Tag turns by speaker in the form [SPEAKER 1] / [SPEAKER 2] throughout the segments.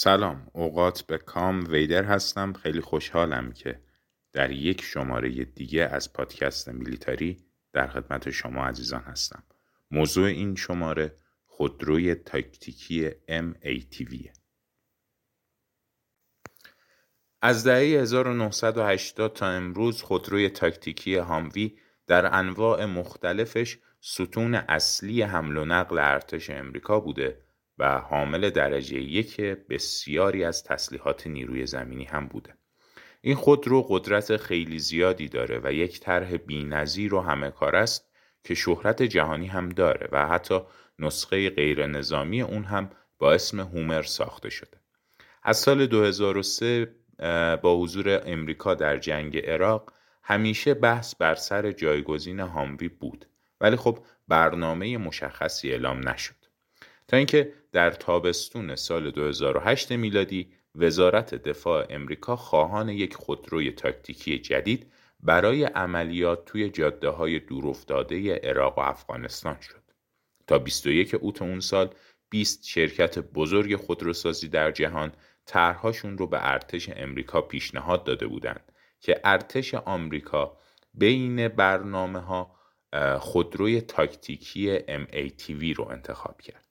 [SPEAKER 1] سلام اوقات به کام ویدر هستم. خیلی خوشحالم که در یک شماره دیگه از پادکست میلیتاری در خدمت شما عزیزان هستم. موضوع این شماره خودروی تاکتیکی MATV از دهه 1980 تا امروز خودروی تاکتیکی هاموی در انواع مختلفش ستون اصلی حمل و نقل ارتش امریکا بوده و حامل درجه یک بسیاری از تسلیحات نیروی زمینی هم بوده. این خودرو قدرت خیلی زیادی داره و یک طرح بینظیر و همه کار است که شهرت جهانی هم داره و حتی نسخه غیر نظامی اون هم با اسم هومر ساخته شده. از سال 2003 با حضور امریکا در جنگ عراق همیشه بحث بر سر جایگزین هاموی بود ولی خب برنامه مشخصی اعلام نشد تا اینکه در تابستون سال 2008 میلادی وزارت دفاع امریکا خواهان یک خودروی تاکتیکی جدید برای عملیات توی جاده های دورافتاده عراق و افغانستان شد. تا 21 اوت اون سال 20 شرکت بزرگ خودروسازی در جهان طرحهاشون رو به ارتش امریکا پیشنهاد داده بودند که ارتش آمریکا بین برنامه ها خودروی تاکتیکی MATV رو انتخاب کرد.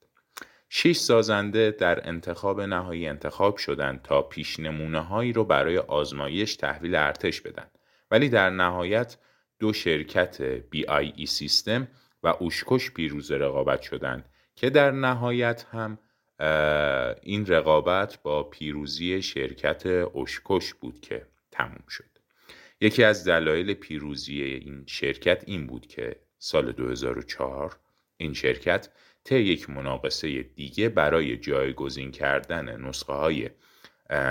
[SPEAKER 1] شش سازنده در انتخاب نهایی انتخاب شدند تا پیش نمونه هایی رو برای آزمایش تحویل ارتش بدن. ولی در نهایت دو شرکت BIE سیستم و اوشکش پیروز رقابت شدند که در نهایت هم این رقابت با پیروزی شرکت اوشکش بود که تموم شد. یکی از دلایل پیروزی این شرکت این بود که سال 2004 این شرکت طی یک مناقصه دیگه برای جایگزین کردن نسخه های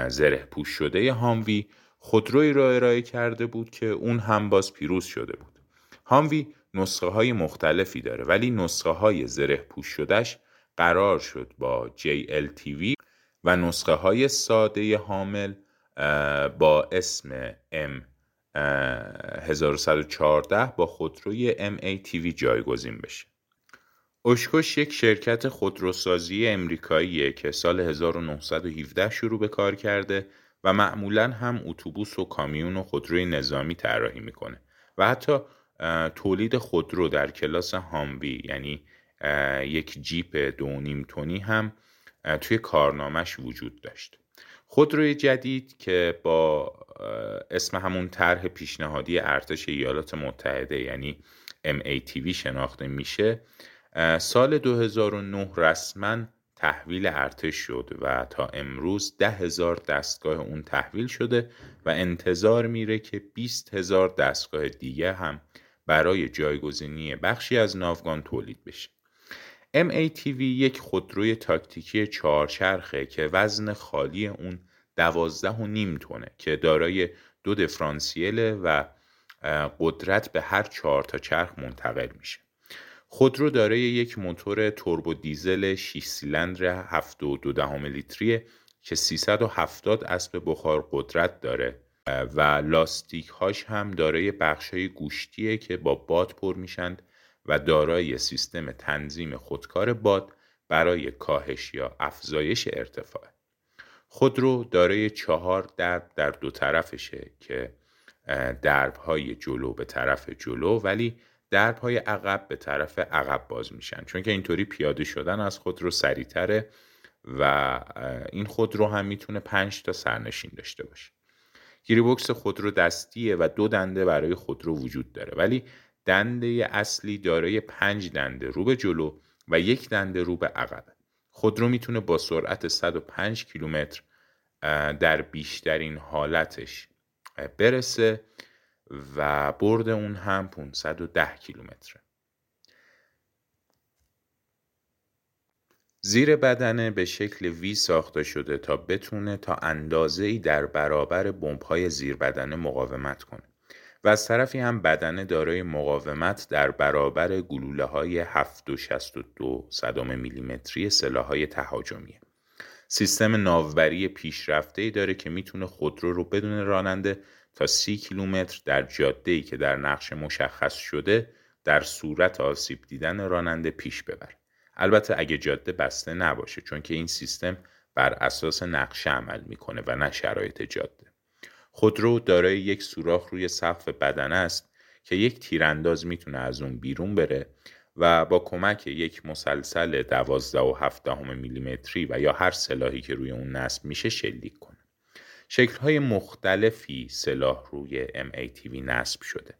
[SPEAKER 1] زره پوش شده هاموی خودروی را ارائه کرده بود که اون هم باز پیروز شده بود. هاموی نسخه های مختلفی داره ولی نسخه های زره پوش شدهش قرار شد با JLTV و نسخه های ساده حامل با اسم M 1114 با خودروی MATV جایگزین بشه. اوشکوش یک شرکت خودروسازی امریکاییه که سال 1917 شروع به کار کرده و معمولا هم اتوبوس و کامیون و خودروی نظامی طراحی می‌کنه و حتی تولید خودرو در کلاس هاموی یعنی یک جیپ دو نیم تونی هم توی کارنامهش وجود داشت. خودروی جدید که با اسم همون طرح پیشنهادی ارتش ایالات متحده یعنی MATV شناخته میشه سال 2009 رسما تحویل ارتش شد و تا امروز ده هزار دستگاه اون تحویل شده و انتظار میره که 20 هزار دستگاه دیگه هم برای جایگزینی بخشی از ناوگان تولید بشه. MATV یک خودروی تاکتیکی چهارچرخه که وزن خالی اون دوازده و نیم تونه که دارای دو دفرانسیله و قدرت به هر چهار تا چرخ منتقل میشه. خودرو دارای یک موتور توربو دیزل 6 سیلندر 7.2 دهم که 370 اسب بخار قدرت داره و لاستیک هاش هم دارای بخش های گوشتیه که با باد پر میشند و دارای سیستم تنظیم خودکار باد برای کاهش یا افزایش ارتفاع. خودرو دارای چهار درب در دو طرفشه که درب های جلو به طرف جلو ولی درب های عقب به طرف عقب باز میشن. چون که اینطوری پیاده شدن از خودرو سریعتره و این خودرو هم می‌تونه پنج تا سرنشین داشته باشه. گیری خودرو دستیه و دو دنده برای خودرو وجود داره. ولی دنده اصلی دارای پنج دنده رو به جلو و یک دنده رو به عقب. خودرو می‌تونه با سرعت 105 کیلومتر در بیشترین حالتش برسه. و برد اون هم 510 کیلومتره. زیر بدنه به شکل وی ساخته شده تا بتونه تا اندازه ای در برابر های زیر بدنه مقاومت کنه. و از طرفی هم بدنه دارای مقاومت در برابر گلوله های 7.62 صدام میلیمتری سلاح های تهاجمیه. سیستم ناوبری پیشرفته داره که می‌تونه خودرو رو بدون راننده تا سی کیلومتر در جاده ای که در نقش مشخص شده در صورت آسیب دیدن راننده پیش ببره البته اگه جاده بسته نباشه چون که این سیستم بر اساس نقشه عمل می‌کنه و نه شرایط جاده. خودرو دارای یک سوراخ روی سقف بدنه است که یک تیرانداز می‌تونه از اون بیرون بره و با کمک یک مسلسل دوازده و هفدهم میلیمتری و یا هر سلاحی که روی اون نصب میشه شلیک کنه. شکلهای مختلفی سلاح روی MATV نصب شده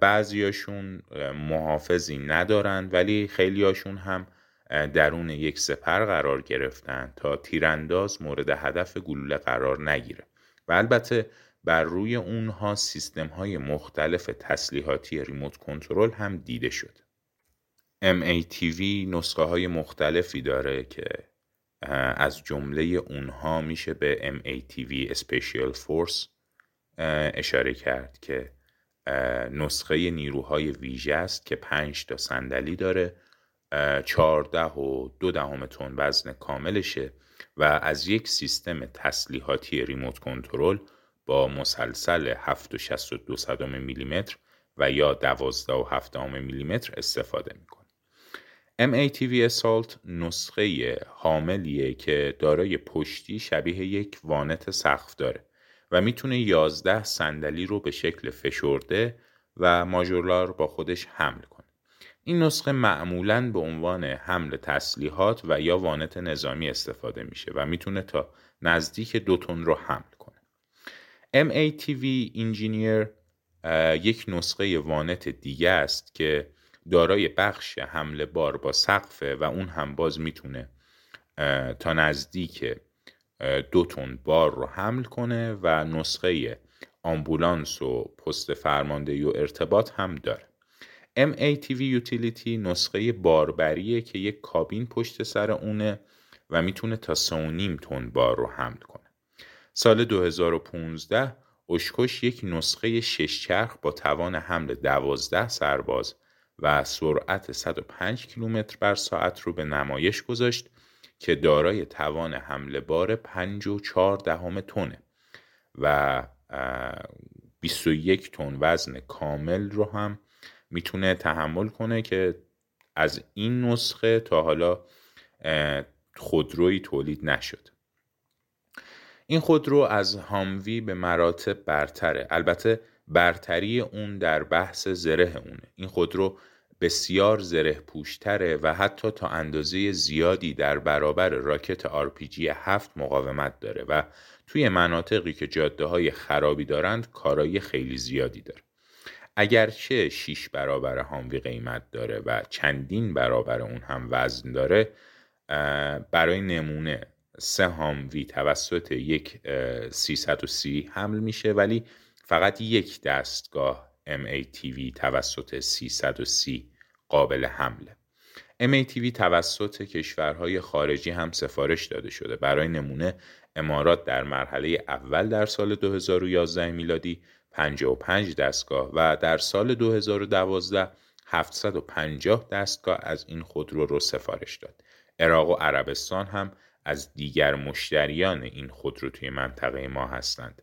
[SPEAKER 1] بعضیاشون محافظی ندارند ولی خیلیاشون هم درون یک سپر قرار گرفتن تا تیرانداز مورد هدف گلوله قرار نگیره و البته بر روی اونها سیستم های مختلف تسلیحاتی ریموت کنترل هم دیده شد. MATV نسخه های مختلفی داره که از جمله اونها میشه به MATV Special Force اشاره کرد که نسخه نیروهای ویژه است که پنج تا صندلی داره چارده و دو دهم تن وزن کاملشه و از یک سیستم تسلیحاتی ریموت کنترل با مسلسل 7.62 میلیمتر و یا 12 و 7 میلیمتر استفاده می‌کنه. MATV Assault نسخه حاملیه که دارای پشتی شبیه یک وانت سقف داره و می‌تونه 11 صندلی رو به شکل فشرده و ماژورلار با خودش حمل کنه. این نسخه معمولا به عنوان حمل تسلیحات و یا وانت نظامی استفاده میشه و می‌تونه تا نزدیک دو تن رو حمل کنه. MATV انجینیر یک نسخه وانت دیگه است که دارای بخش حمل بار با سقفه و اون هم باز می‌تونه تا نزدیک دو تن بار رو حمل کنه و نسخه آمبولانس و پست فرماندهی و ارتباط هم داره. MATV یوتیلیتی نسخه باربریه که یک کابین پشت سر اونه و می‌تونه تا 3.5 تن بار رو حمل کنه. سال 2015 اشکش یک نسخه شش چرخ با توان حمل 12 سرباز و سرعت 105 کیلومتر بر ساعت رو به نمایش گذاشت که دارای توان حمل بار 5 و 4 دهم تنه و 21 تن وزن کامل رو هم می‌تونه تحمل کنه که از این نسخه تا حالا خودروی تولید نشد. این خودرو از هاموی به مراتب برتره. البته برتری اون در بحث زره اونه. این خودرو بسیار زره پوشتره و حتی تا اندازه زیادی در برابر راکت RPG هفت مقاومت داره و توی مناطقی که جاده های خرابی دارند کارایی خیلی زیادی داره. اگرچه 6 برابر هاموی قیمت داره و چندین برابر اون هم وزن داره برای نمونه سه هاموی توسط یک 330 حمل میشه ولی فقط یک دستگاه MATV توسط 330 قابل حمله MATV توسط کشورهای خارجی هم سفارش داده شده. برای نمونه امارات در مرحله اول در سال 2011 میلادی 55 دستگاه و در سال 2012 750 دستگاه از این خودرو رو سفارش داد. عراق و عربستان هم از دیگر مشتریان این خودرو توی منطقه ما هستند.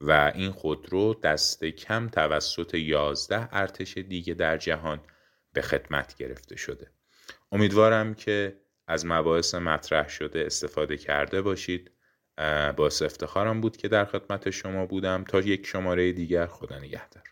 [SPEAKER 1] و این خودرو دست کم توسط 11 ارتش دیگه در جهان به خدمت گرفته شده. امیدوارم که از مباحث مطرح شده استفاده کرده باشید. باعث افتخارم بود که در خدمت شما بودم تا یک شماره دیگر خدا نگهدار